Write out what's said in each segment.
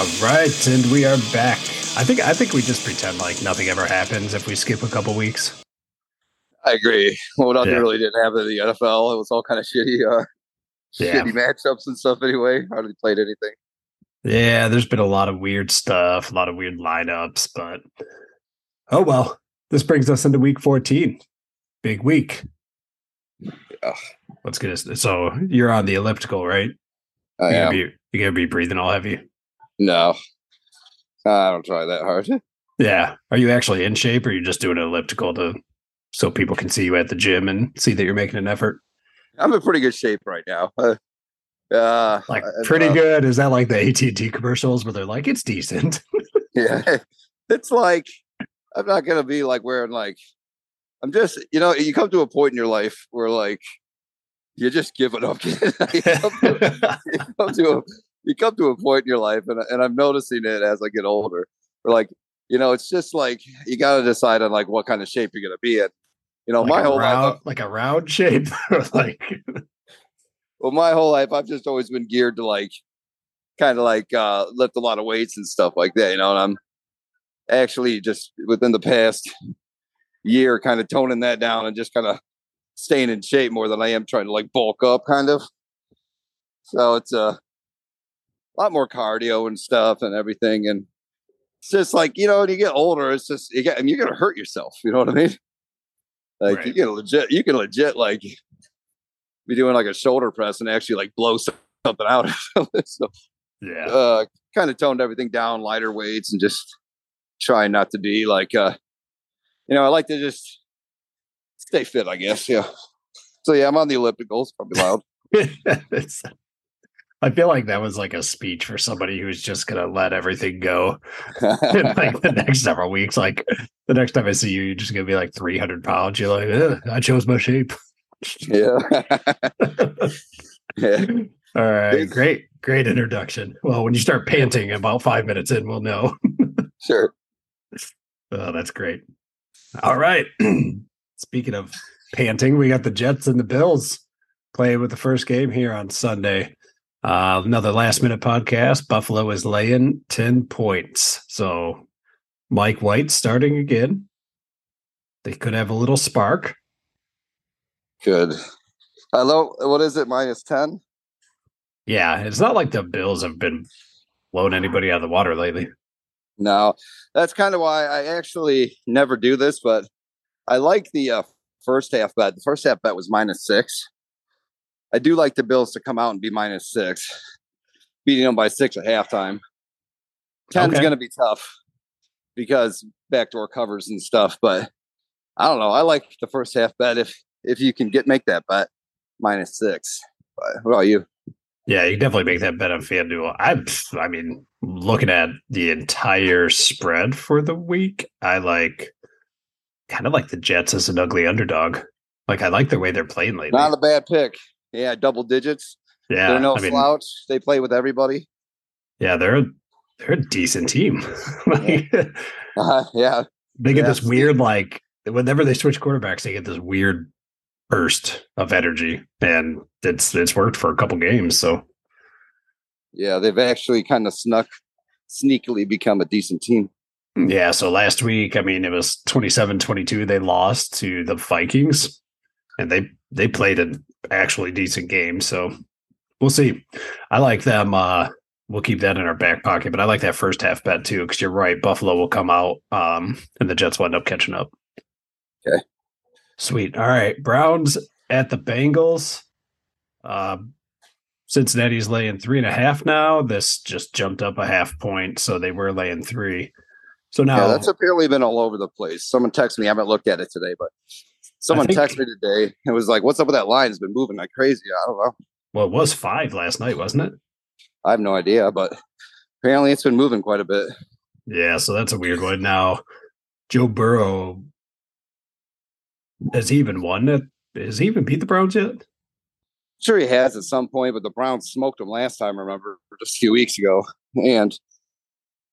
All right, and we are back. I think I think we just pretend like nothing ever happens if we skip a couple weeks. I agree. Well, nothing Yeah. really didn't happen in the NFL. It was all kind of shitty, uh, Yeah. shitty matchups and stuff. Anyway, hardly played anything. Yeah, there's been a lot of weird stuff, a lot of weird lineups, but oh well. This brings us into week 14. Big week. Yeah. Let's get us. So you're on the elliptical, right? I you're, am. gonna be, you're gonna be breathing all heavy. No, I don't try that hard. Yeah. Are you actually in shape or are you just doing an elliptical to so people can see you at the gym and see that you're making an effort? I'm in pretty good shape right now. Uh, uh, Like pretty uh, good. Is that like the AT&T commercials where they're like, it's decent? Yeah, it's like I'm not gonna be like wearing like I'm just you know you come to a point in your life where like you're just giving up. you, come to, you come to you come to a point in your life, and and I'm noticing it as I get older. Where like you know it's just like you got to decide on like what kind of shape you're gonna be in. You know, like my whole round, life, like a round shape. like well, my whole life I've just always been geared to like kind of like uh lift a lot of weights and stuff like that. You know, and I'm actually just within the past year kind of toning that down and just kind of staying in shape more than I am trying to like bulk up kind of. So it's uh, a lot more cardio and stuff and everything. And it's just like, you know, when you get older, it's just, you get, I mean, you're going to hurt yourself. You know what I mean? Like you Right. can legit, you can legit like be doing like a shoulder press and actually like blow something out. so yeah. uh kind of toned everything down lighter weights and just trying not to be like uh you know i like to just stay fit i guess yeah so yeah i'm on the ellipticals probably loud I feel like that was like a speech for somebody who's just gonna let everything go in like the next several weeks. Like the next time I see you, you're just gonna be like 300 pounds. You're like, "Ugh, I chose my shape. yeah yeah All right, It's- great, great introduction. Well, when you start panting about five minutes in, we'll know. sure Oh, that's great. All right. Speaking of panting, we got the Jets and the Bills playing with the first game here on Sunday. Uh, another last minute podcast. Buffalo is laying 10 points. So Mike White starting again. They could have a little spark. good i love what is it minus 10 Yeah, it's not like the Bills have been blowing anybody out of the water lately. no that's kind of why i actually never do this but i like the uh first half bet the first half bet was minus six i do like the bills to come out and be minus six beating them by six at halftime 10's Okay. going to be tough because backdoor covers and stuff but i don't know i like the first half bet if if you can get make that bet minus six but what about you Yeah, you definitely make that bet on FanDuel. I, I mean, looking at the entire spread for the week, I like kind of like the Jets as an ugly underdog. Like I like the way they're playing lately. not a bad pick yeah double digits yeah, they're no I mean, slouch they play with everybody yeah, they're a, they're a decent team. like, uh, yeah they get Yeah, this weird like whenever they switch quarterbacks, they get this weird burst of energy, and it's it's worked for a couple games. So Yeah, they've actually kind of snuck, sneakily become a decent team. Yeah, so last week, I mean, it was 27-22 they lost to the Vikings and they they played an actually decent game, so we'll see. I like them uh we'll keep that in our back pocket, but I like that first half bet too cuz you're right, Buffalo will come out um and the Jets will end up catching up. Okay. Sweet. All right, Browns at the Bengals. Uh Cincinnati's laying three and a half now. This just jumped up a half point, so they were laying three. So now Yeah, that's apparently been all over the place. Someone texted me. I haven't looked at it today, but someone think- texted me today. It was like, "What's up with that line? It's been moving like crazy." I don't know. Well, it was five last night, wasn't it? I have no idea, but apparently it's been moving quite a bit. Yeah, so that's a weird one. Now, Joe Burrow has he even won it? Has he even beat the Browns yet? Sure, he has at some point, but the Browns smoked him last time. I remember, just a few weeks ago, and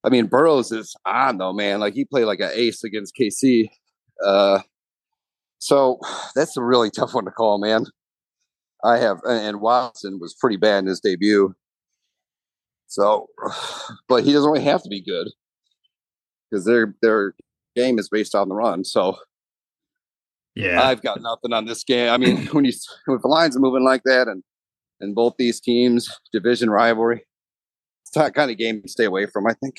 I mean, Burrows is on though, man. Like he played like an ace against KC. Uh, so that's a really tough one to call, man. I have, and Watson was pretty bad in his debut. So, but he doesn't really have to be good because their their game is based on the run. So, Yeah. I've got nothing on this game. I mean, when you when the lines are moving like that, and and both these teams division rivalry, it's that kind of game to stay away from. I think.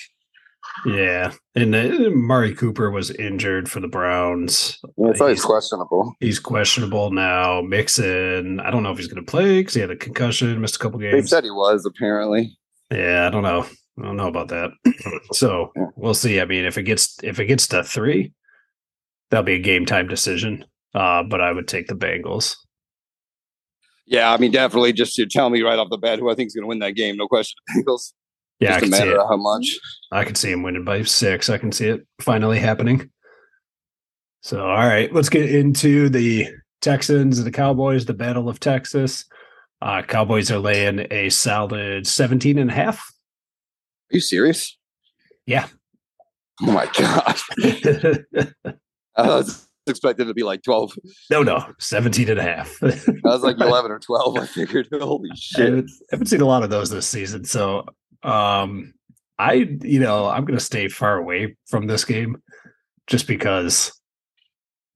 Yeah. And uh, Amari Cooper was injured for the Browns. Yeah, it's always He's- questionable. He's questionable now. Mixon, I don't know if he's going to play because he had a concussion, missed a couple games. They said he was apparently. Yeah, I don't know. I don't know about that. so Yeah. we'll see. I mean, if it gets if it gets to three, that'll be a game time decision. Uh, but I would take the Bengals. Yeah, I mean, definitely. Just to tell me right off the bat who I think is going to win that game. No question. Bengals. Yeah, I just a can see it. of how much. I can see him winning by six. I can see it finally happening. So, all right, let's get into the Texans the Cowboys, the Battle of Texas. Uh, Cowboys are laying a solid 17 and a half. Are you serious? Yeah. Oh my god! I was expecting to be like twelve. no, no, 17 and a half. I was like eleven or twelve. I figured, holy I shit! haven't, haven't seen a lot of those this season. So, um, I, you know, I'm going to stay far away from this game just because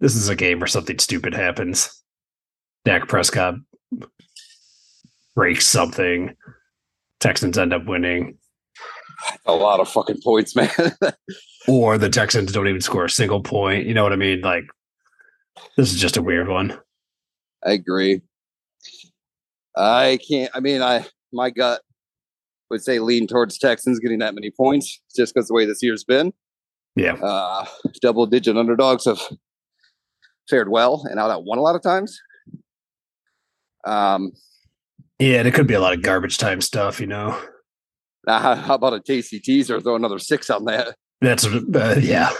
this is a game where something stupid happens. Dak Prescott breaks something. Texans end up winning, A lot of fucking points, man. or the Texans don't even score a single point. You know what I mean? Like, this is just a weird one. I agree. I can't. I mean, I my gut would say lean towards Texans getting that many points, just because the way this year's been. Yeah. Uh, double digit underdogs have fared well and out at one a lot of times. Um, Yeah, and it could be a lot of garbage time stuff, you know. now how, how about a tasty teaser? Throw another six on that. That's uh, yeah.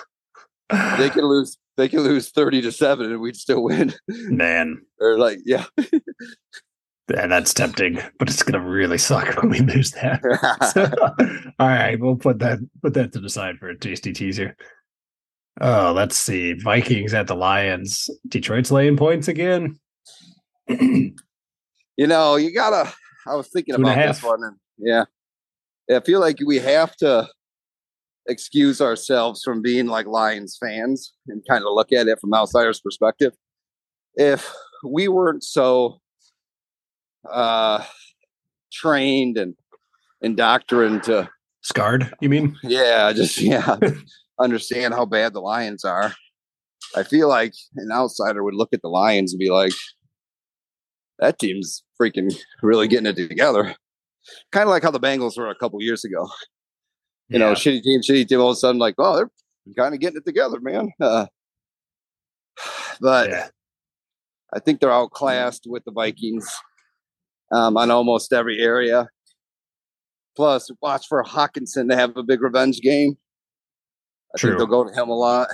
They could lose. They could lose thirty to seven, and we'd still win. Man, or like, yeah. Yeah, that's tempting, but it's gonna really suck when we lose that. So, all right, we'll put that put that to the side for a tasty teaser. Oh, let's see. Vikings at the Lions. Detroit's laying points again. you know, you gotta. I was thinking Two about this one, and yeah, I feel like we have to excuse ourselves from being like Lions fans and kind of look at it from outsiders' perspective. If we weren't so uh trained and indoctrined to Scarred, you mean? yeah, just yeah, understand how bad the Lions are. I feel like an outsider would look at the Lions and be like, "That team's freaking really getting it together." Kind of like how the Bengals were a couple years ago. You know, Yeah. shitty team, shitty team. All of a sudden, like, oh, they're kind of getting it together, man. Uh, but yeah. I think they're outclassed with the Vikings um, on almost every area. Plus, watch for Hockenson to have a big revenge game. I True. think they'll go to him a lot.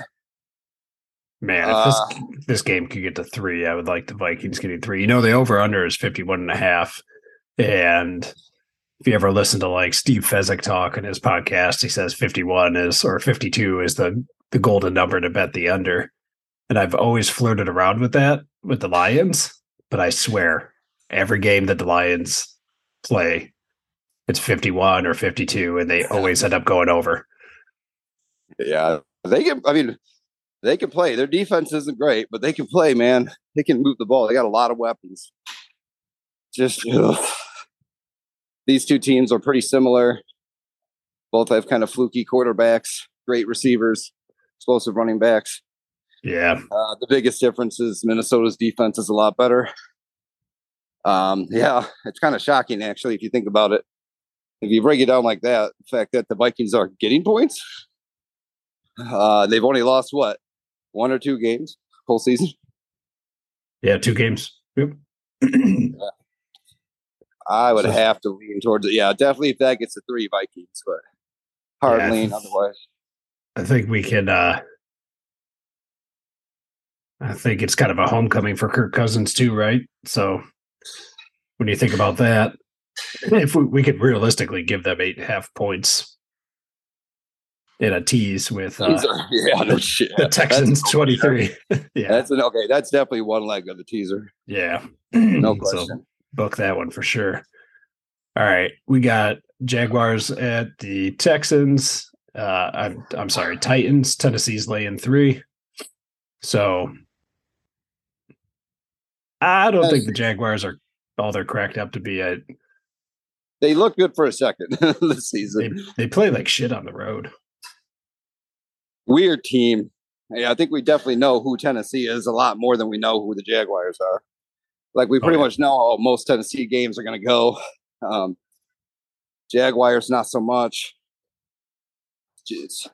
Man, if Uh, this this game could get to three, I would like the Vikings getting three. You know, the over under is 51 and a half. And if you ever listen to like Steve Fezzik talk in his podcast, he says 51 is or 52 is the the golden number to bet the under. And I've always flirted around with that with the Lions, but I swear every game that the Lions play, it's 51 or 52, and they always end up going over. Yeah, they can. I mean, they can play. Their defense isn't great, but they can play. Man, they can move the ball. They got a lot of weapons. Just ugh. these two teams are pretty similar. Both have kind of fluky quarterbacks, great receivers, explosive running backs. Yeah. Uh, the biggest difference is Minnesota's defense is a lot better. Um, yeah, it's kind of shocking actually if you think about it. If you break it down like that, the fact that the Vikings are getting points, uh, they've only lost what one or two games whole season. Yeah. Two games. Yep. I would So- have to lean towards it. Yeah, definitely if that gets to three Vikings, but hard Yeah. lean otherwise. I think we can uh I think it's kind of a homecoming for Kirk Cousins too, right? So when you think about that, if we, we could realistically give them eight and a half points in a tease with uh, yeah, no shit. the Texans That's- 23. yeah. That's an okay. That's definitely one leg of the teaser. Yeah. No So question. book that one for sure. All right, we got Jaguars at the Texans. Uh, I'm I'm sorry, Titans. Tennessee's laying three. So I don't think the Jaguars are all they're cracked up to be. At They look good for a second this season. they they play like shit on the road. Weird team. Yeah, I think we definitely know who Tennessee is a lot more than we know who the Jaguars are. Like we Oh, pretty yeah. much know how most Tennessee games are going to go. Um, Jaguars, not so much.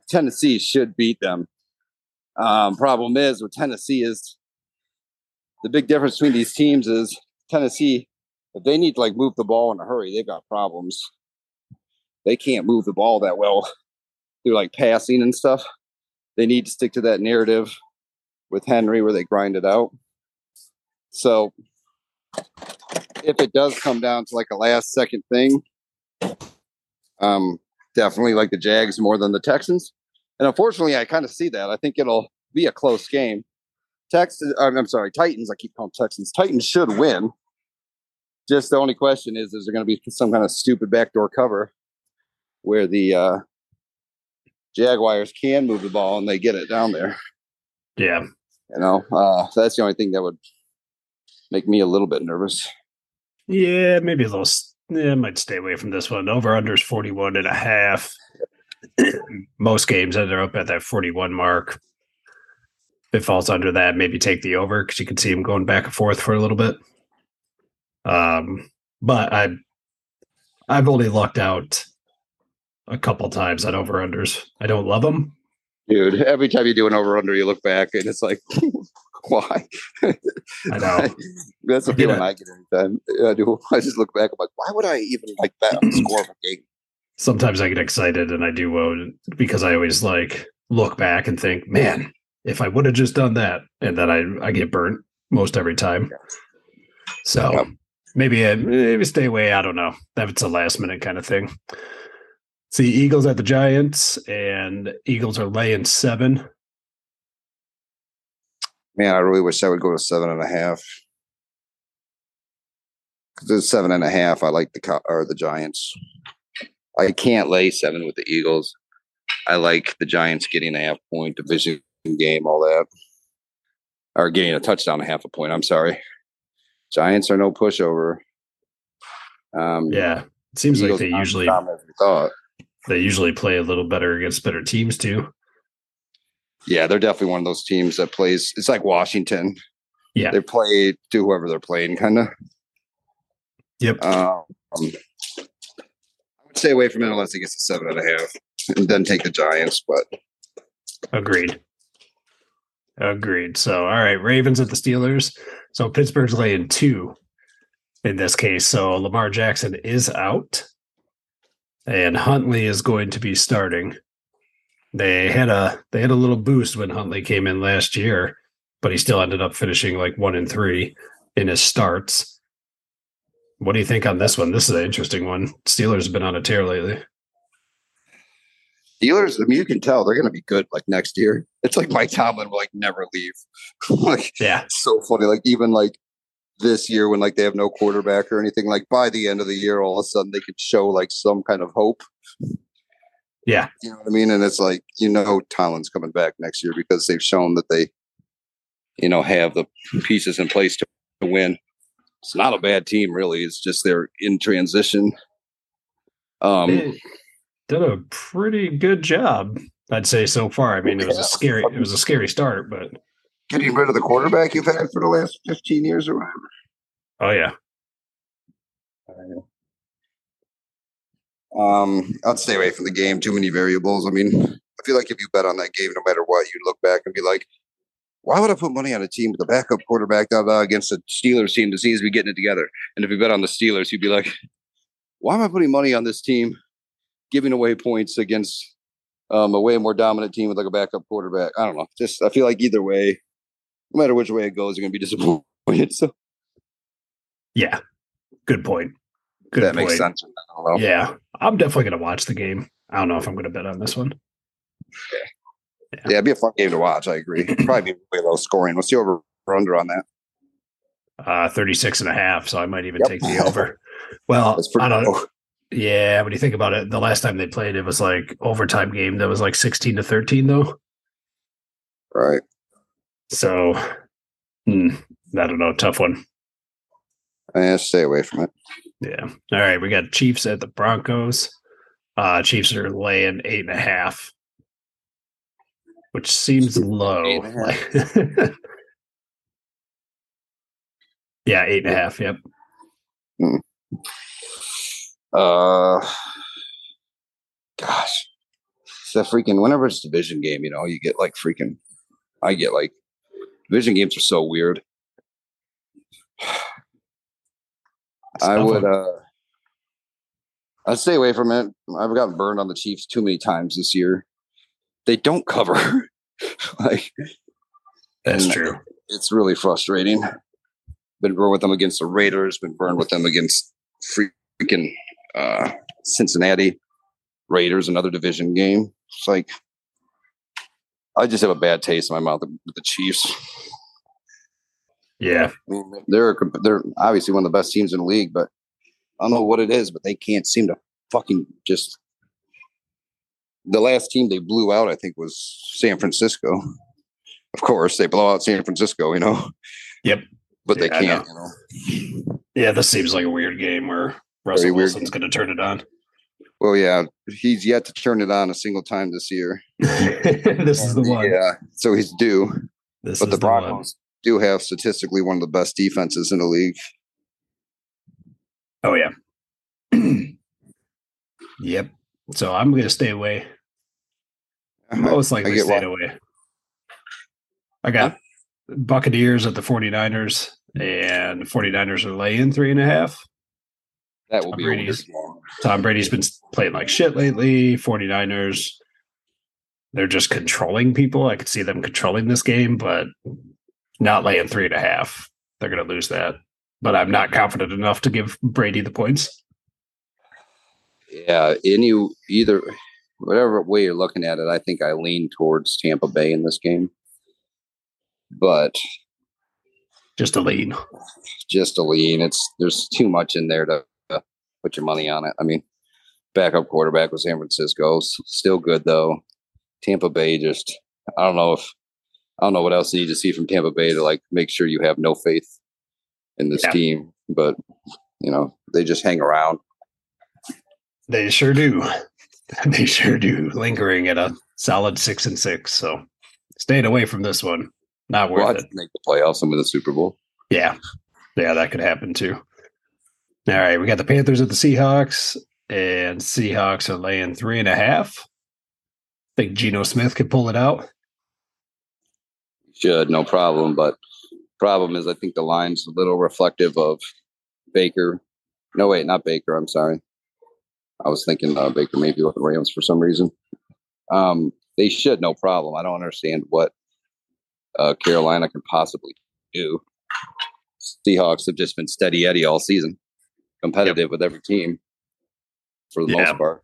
Tennessee should beat them. Um, problem is with Tennessee is the big difference between these teams is Tennessee, if they need to like move the ball in a hurry, they've got problems. They can't move the ball that well through like passing and stuff. They need to stick to that narrative with Henry where they grind it out. So if it does come down to like a last second thing, um, definitely like the Jags more than the Texans. And unfortunately, I kind of see that. I think it'll be a close game. Texans, I'm I'm sorry, Titans. I keep calling Texans. Titans should win. Just the only question is: Is there going to be some kind of stupid backdoor cover where the uh, Jaguars can move the ball and they get it down there? Yeah, You know, uh, that's the only thing that would make me a little bit nervous. yeah, maybe a little. Yeah, I might stay away from this one. Over under is 41 and a half. Most games that are up at that 41 mark. It falls under that, maybe take the over because you can see them going back and forth for a little bit. Um, but I, I've only lucked out a couple times on over unders. I don't love them. Dude, every time you do an over under, you look back and it's like, why? I know. That's the You feeling I get every time I do. I just look back. I'm like, why would I even like that score of a game? Sometimes I get excited and I do well because I always like look back and think, man, if I would have just done that, and then I I get burnt most every time. So Yep. maybe I, maybe stay away. I don't know. That it's a last minute kind of thing. See Eagles at the Giants, and Eagles are laying seven. Man, I really wish I would go to seven and a half. Because it's seven and a half. I like the or the Giants. I can't lay seven with the Eagles. I like the Giants getting a half point division game, all that, or getting a touchdown, a half a point. I'm sorry. Giants are no pushover. Um, Yeah, it seems like they usually dominant as we thought. they usually play a little better against better teams too. Yeah, they're definitely one of those teams that plays. It's like Washington. Yeah. they play to whoever they're playing, kind of. Yep. Um, I would stay away from it unless it gets to seven and a half, and then take the Giants. But Agreed. Agreed. So, all right, Ravens at the Steelers. So Pittsburgh's laying two in this case. So Lamar Jackson is out, and Huntley is going to be starting. They had a they had a little boost when Huntley came in last year, but he still ended up finishing like one and three in his starts. What do you think on this one? This is an interesting one. Steelers have been on a tear lately. Steelers, I mean, you can tell they're going to be good like next year. It's like Mike Tomlin will like never leave. like Yeah, so funny. Like even like this year when like they have no quarterback or anything, like by the end of the year, all of a sudden they could show like some kind of hope. Yeah. You know what I mean? And it's like, you know, Tomlin's coming back next year because they've shown that they, you know, have the pieces in place to, to win. It's not a bad team, really. It's just they're in transition. Um, did a pretty good job, I'd say so far. I mean, it was Yeah. a scary, it was a scary start, but getting rid of the quarterback you've had for the last 15 years or whatever. oh yeah, Um, I'd stay away from the game. Too many variables. I mean, I feel like if you bet on that game, no matter what, you look back and be like, why would I put money on a team with a backup quarterback da, da, against a Steelers team that seems to be getting it together? And if you bet on the Steelers, you'd be like, why am I putting money on this team giving away points against um, a way more dominant team with like a backup quarterback? I don't know. Just I feel like either way, no matter which way it goes, you're gonna be disappointed. So yeah. Good point. Good that point. makes sense. Know. Yeah, I'm definitely gonna watch the game. I don't know if I'm gonna bet on this one. Yeah, it'd be a fun game to watch. I agree. Probably be way low scoring. What's the over or under on that? Uh 36 and a half, so I might even Yep. take the over. Well, I don't. low. Yeah, when you think about it, the last time they played, it was like overtime game that was like sixteen to thirteen, though. Right. So, hmm, I don't know, tough one. Yeah, stay away from it. Yeah. All right, we got Chiefs at the Broncos. Uh Chiefs are laying eight and a half, which seems low. Eight and a Like- yeah, eight and a half. Yep. Uh, gosh, it's a freaking. Whenever it's division game, you know, you get like freaking. I get like division games are so weird. I would. uh I'd stay away from it. I've gotten burned on the Chiefs too many times this year. They don't cover. like That's true. it's really frustrating. Been burned with them against the Raiders. Been burned with them against freaking uh, Cincinnati Raiders, another division game. It's like I just have a bad taste in my mouth with the Chiefs. Yeah. I mean, they're they're obviously one of the best teams in the league, but I don't know what it is, but they can't seem to fucking just. The last team they blew out, I think, was San Francisco. Of course, they blow out San Francisco, you know. Yep. But they Yeah, know. can't, you know. Yeah, this seems like a weird game where Russell Very Wilson's going to turn it on. Well, yeah, he's yet to turn it on a single time this year. this is the one. Yeah, so he's due. This But is the one. Broncos do have statistically one of the best defenses in the league. Oh yeah. yep. So I'm going to stay away. Most likely get stayed why. away. I got Buccaneers at the 49ers, and 49ers are laying three and a half. That will Tom be Brady's- Tom Brady's been playing like shit lately. 49ers, they're just controlling people. I could see them controlling this game, but not laying three and a half. They're going to lose that. But I'm not confident enough to give Brady the points. Yeah, any either whatever way you're looking at it, I think I lean towards Tampa Bay in this game. But Just a lean. just a lean. It's there's too much in there to put your money on it. I mean, backup quarterback with San Francisco, still good though. Tampa Bay just I don't know if I don't know what else you need to see from Tampa Bay to like make sure you have no faith in this Yeah. team, but you know they just hang around. They sure do. They sure do. Lingering at a solid six and six. So staying away from this one. Not worth Watch it. make the playoffs and win the Super Bowl. Yeah. Yeah, that could happen too. All right. We got the Panthers at the Seahawks, and Seahawks are laying three and a half. Think Geno Smith could pull it out. Should no problem, but problem is I think the line's a little reflective of Baker. No, wait, not Baker. I'm sorry. I was thinking uh, Baker maybe with the Rams for some reason. Um, they should no problem. I don't understand what uh, Carolina can possibly do. Seahawks have just been steady Eddie all season, competitive with every team for the Yeah. most part.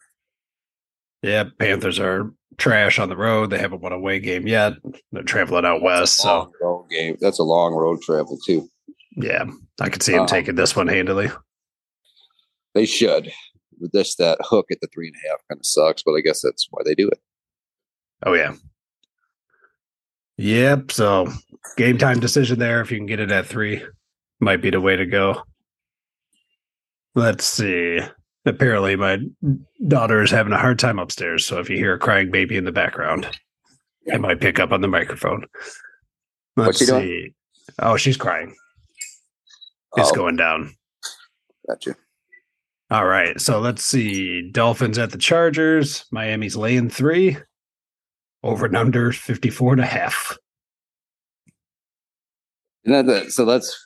Yeah, Panthers are trash on the road. They haven't won a away game yet. They're traveling out west. So road game. That's a long road travel too. yeah, I could see him Um, taking this one handily. They should. With this, that hook at the three and a half kind of sucks, but I guess that's why they do it. Oh yeah. Yep. So game time decision there. If you can get it at three, might be the way to go. Let's see. Apparently, my daughter is having a hard time upstairs. So if you hear a crying baby in the background, I might pick up on the microphone. Let's What's she see. doing? Oh, she's crying. It's Oh. going down. Gotcha. All right. So let's see. Dolphins at the Chargers. Miami's laying three. Over and under 54 and a half. And that, that, so that's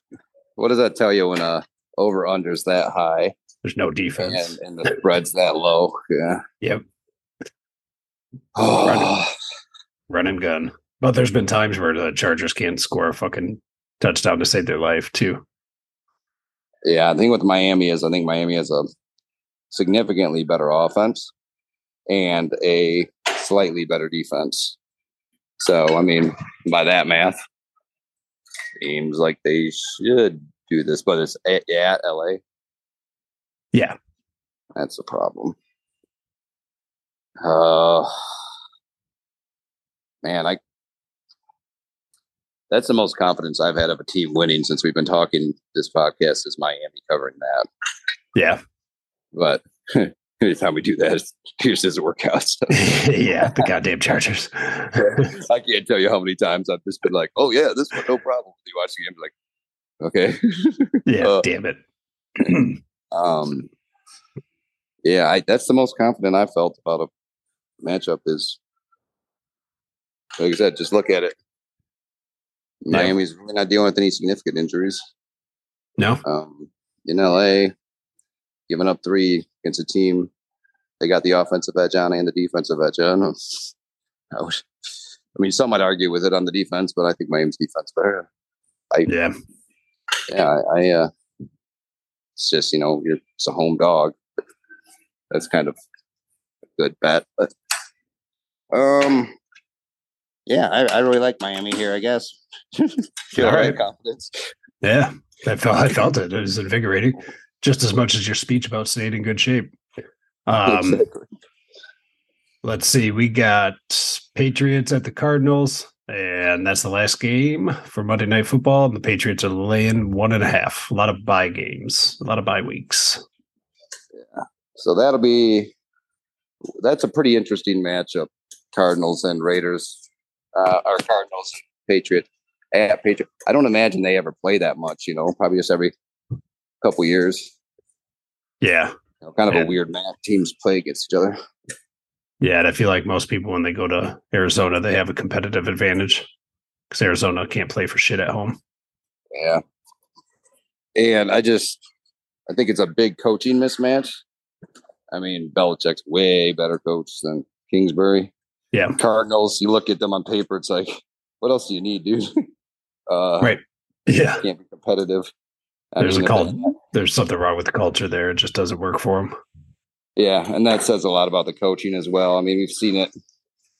what does that tell you when uh over unders that high There's no defense. and, and the spread's that low? Yeah. Yep. Oh, Run and gun. But there's been times where the Chargers can't score a fucking touchdown to save their life, too. yeah. I think with Miami is I think Miami has a significantly better offense and a slightly better defense. So I mean, by that math, seems like they should do this, but it's at, at LA. Yeah. That's the problem. Uh man, I that's the most confidence I've had of a team winning since we've been talking this podcast is Miami covering that. Yeah. But anytime we do that, it just doesn't work out. So. yeah, the goddamn Chargers. I can't tell you how many times I've just been like, "Oh yeah, this one, no problem." You watch the game, like, okay, yeah, Uh, damn it. um, yeah, I, that's the most confident I felt about a matchup. Is like I said, just look at it. Yeah. Miami's really not dealing with any significant injuries. no, Um, in LA, giving up three against a team, they got the offensive edge on and the defensive edge on. I, would, I mean, some might argue with it on the defense, but I think Miami's defense better. I, yeah, Yeah, I, I uh, it's just you know, you're it's a home dog. That's kind of a good bet, but um, yeah, I, I really like Miami here. I guess. Feel All right. confidence. yeah. I felt I felt it. It was invigorating, just as much as your speech about staying in good shape. Um, Exactly. let's see. We got Patriots at the Cardinals, and that's the last game for Monday Night Football. And the Patriots are laying one and a half. A lot of bye games, a lot of bye weeks. Yeah. So that'll be that's a pretty interesting matchup. Cardinals and Raiders, uh, or Cardinals Patriot at Patriot. I don't imagine they ever play that much. You know, probably just every couple years. Yeah, You know, kind of a weird match. Teams play against each other. Yeah. And I feel like most people when they go to Arizona, they have a competitive advantage because Arizona can't play for shit at home. Yeah. And I just, I think it's a big coaching mismatch. I mean, Belichick's way better coach than Kingsbury. Yeah. Cardinals, you look at them on paper, it's like, what else do you need, dude? uh, Right. Yeah, Can't be competitive. I There's a cult- there's something wrong with the culture there. It just doesn't work for them. Yeah, and that says a lot about the coaching as well. I mean, we've seen it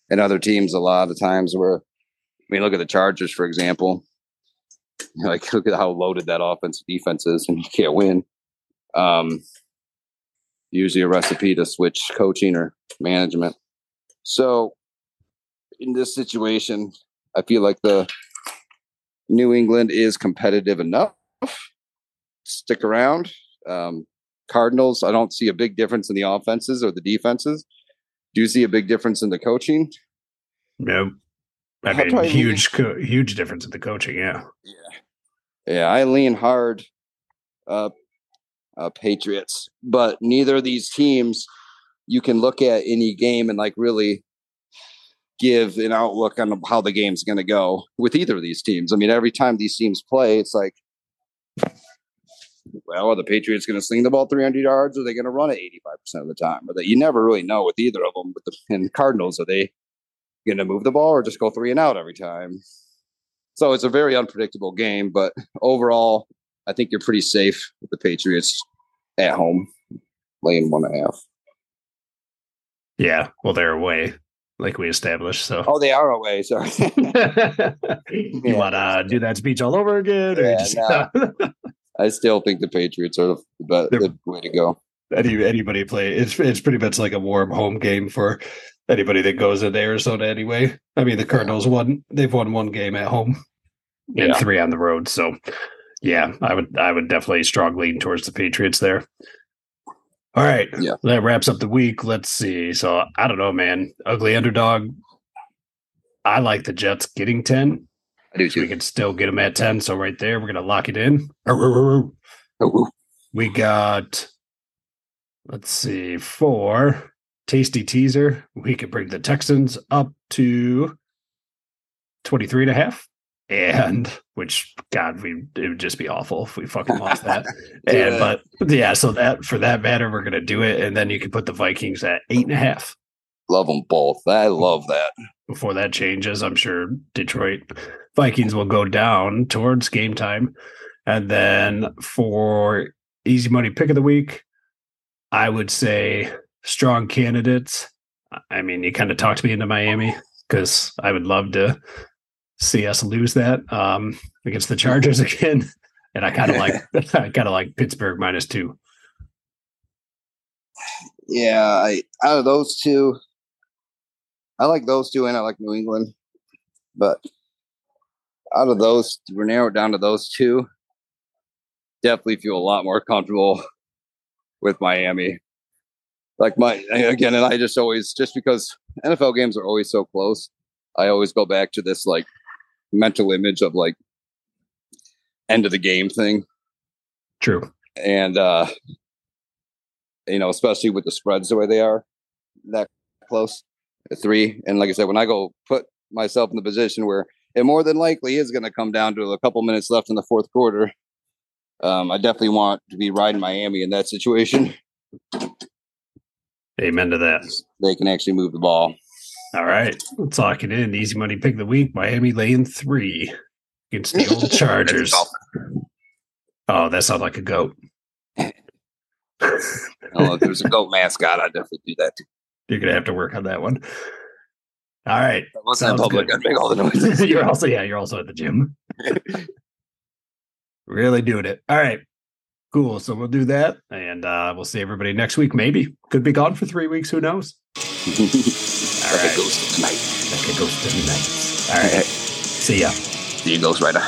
in other teams a lot of times where, I mean, look at the Chargers, for example. Like, look at how loaded that offense defense is, and you can't win. Um, usually a recipe to switch coaching or management. So, in this situation, I feel like the New England is competitive enough. Stick around. Um, Cardinals, I don't see a big difference in the offenses or the defenses. Do you see a big difference in the coaching? No, I How mean, do I huge, co- huge difference in the coaching. Yeah, Yeah. Yeah, I lean hard uh, uh Patriots, but neither of these teams you can look at any game and like really give an outlook on how the game's going to go with either of these teams. I mean, every time these teams play, it's like well, are the Patriots going to sling the ball 300 yards? Or are they going to run it 85% of the time? Or that you never really know with either of them. But the and Cardinals, are they going to move the ball or just go three and out every time? So it's a very unpredictable game. But overall, I think you're pretty safe with the Patriots at home, laying one and a half. yeah. Well, they're away, like we established. So, Oh, they are away. Sorry. you Yeah. want to do that speech all over again? Or Yeah, just, I still think the Patriots are the, best, the way to go. any anybody play? It's it's pretty much like a warm home game for anybody that goes into Arizona anyway. I mean, the Cardinals won; they've won one game at home and three on the road. So, yeah, I would I would definitely strong lean towards the Patriots there. All right, Yeah. that wraps up the week. Let's see. So I don't know, man. Ugly underdog. I like the Jets getting ten. I do So we too. can still get them at 10. So right there, we're going to lock it in. Oh, oh, oh, We got, let's see, four tasty teaser. We could bring the Texans up to 23 and a half. And which, God, we it would just be awful if we fucking lost that. and Yeah. but yeah, so that for that matter, we're gonna do it. And then you can put the Vikings at eight and a half. Love them both. I love that. before that changes, I'm sure Detroit Vikings will go down towards game time. And then for easy money pick of the week, I would say strong candidates. I mean, you kind of talked me into Miami because I would love to see us lose that um, against the Chargers again. And I kind of like I kind of like Pittsburgh minus two. Yeah, I out of those two, I like those two, and I like New England. But out of those, we're narrowed down to those two. Definitely feel a lot more comfortable with Miami. Like my again, and I just always just because NFL games are always so close, I always go back to this like mental image of like end of the game thing. True. And uh you know, especially with the spreads the way they are, that close three. And like I said, when I go put myself in the position where it more than likely is going to come down to a couple minutes left in the fourth quarter, um, I definitely want to be riding Miami in that situation. Amen to that. They can actually move the ball. All right. Let's lock it in. Easy money pick of the week. Miami laying three against the old Chargers. oh, that sounds like a goat. oh, if there's a goat mascot, I'd definitely do that too. You're gonna have to work on that one. All right. I wasn't in public. I'd make all the noises. you're also yeah, you're also at the gym. really doing it. All right. Cool. So we'll do that. And uh, we'll see everybody next week. Maybe. Could be gone for three weeks. Who knows? all like right. a ghost of the night. Like a ghost of the night. All right. See ya. See you, Ghost Rider.